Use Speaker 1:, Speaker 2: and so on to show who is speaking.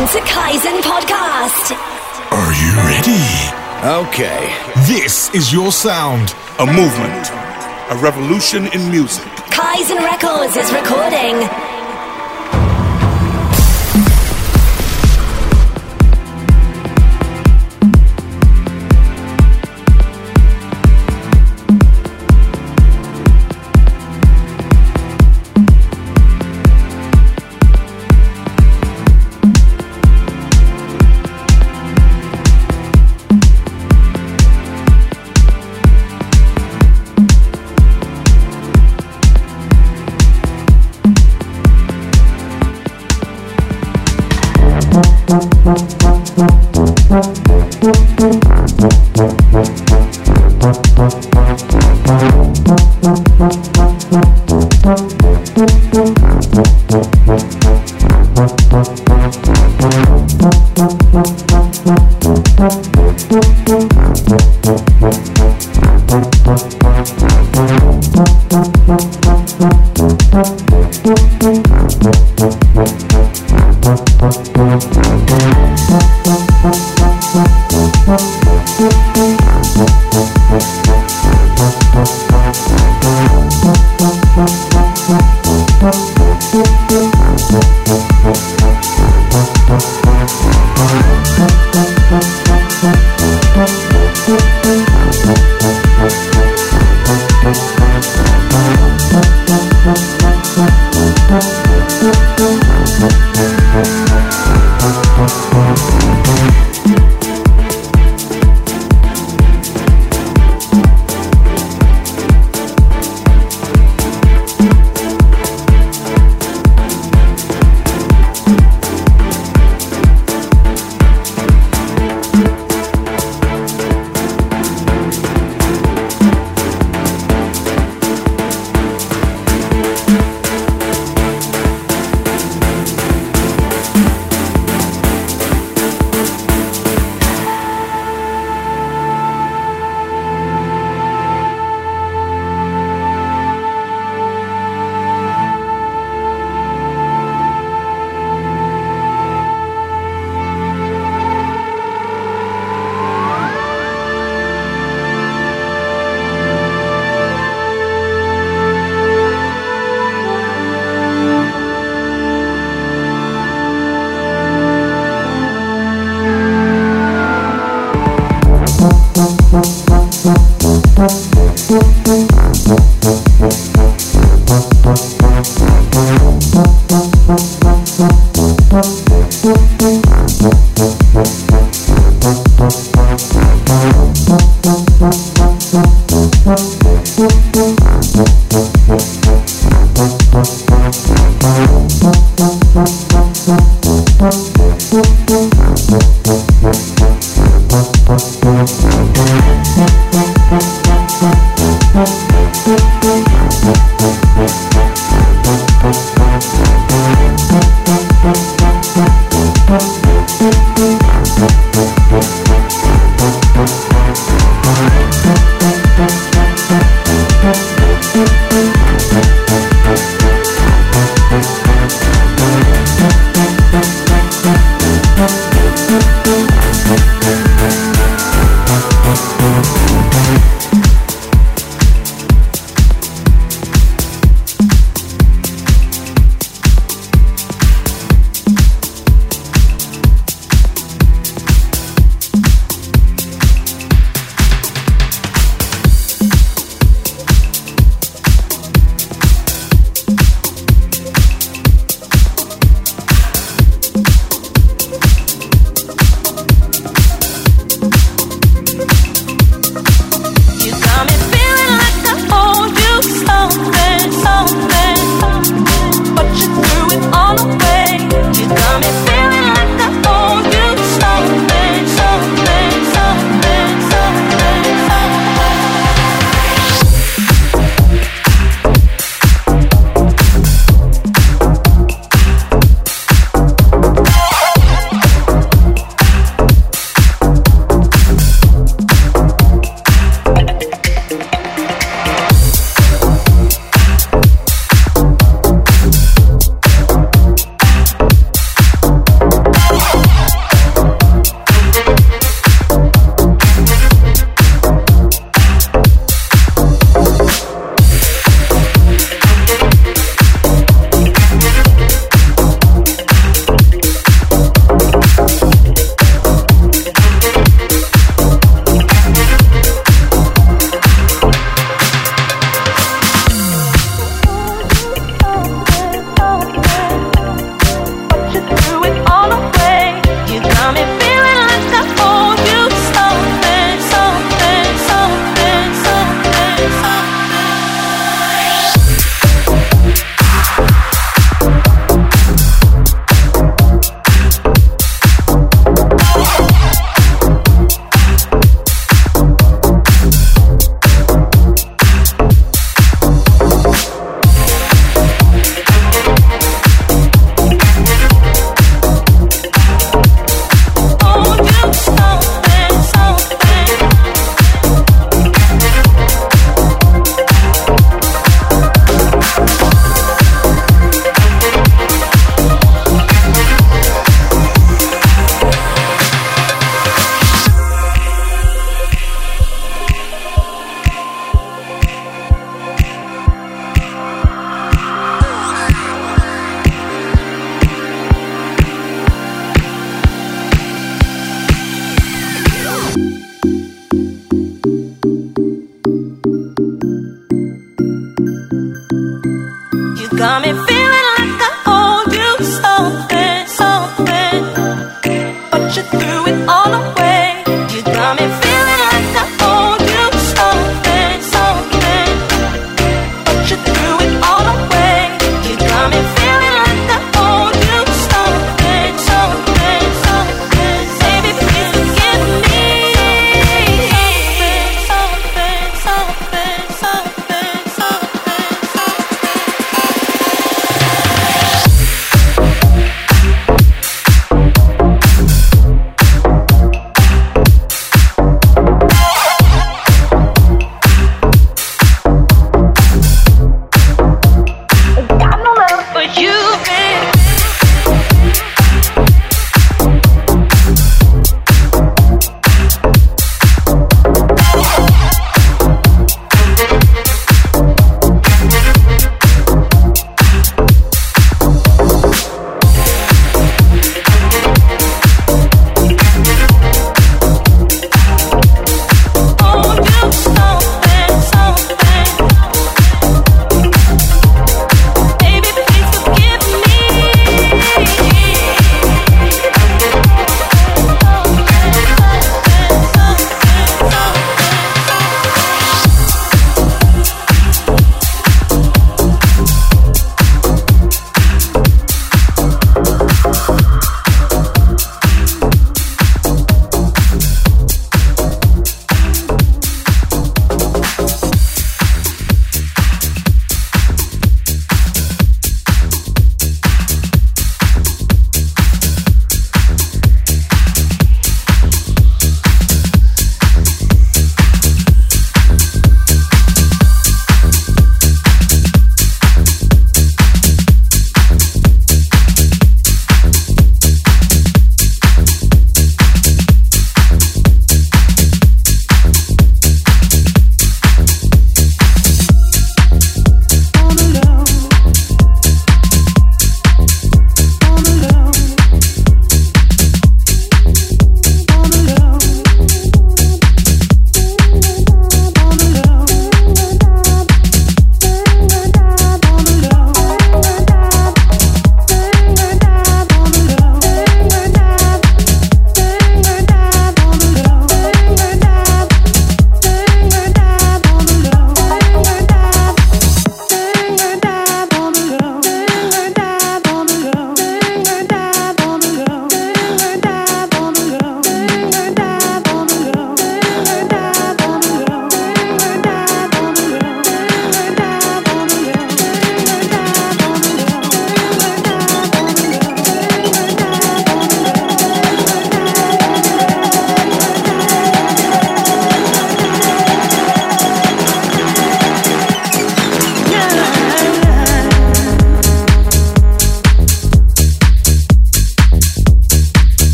Speaker 1: Welcome to Kaizen Podcast.
Speaker 2: Are you ready?
Speaker 3: Okay.
Speaker 2: This is your sound.
Speaker 4: A movement. A revolution in music.
Speaker 1: Kaizen Records is recording.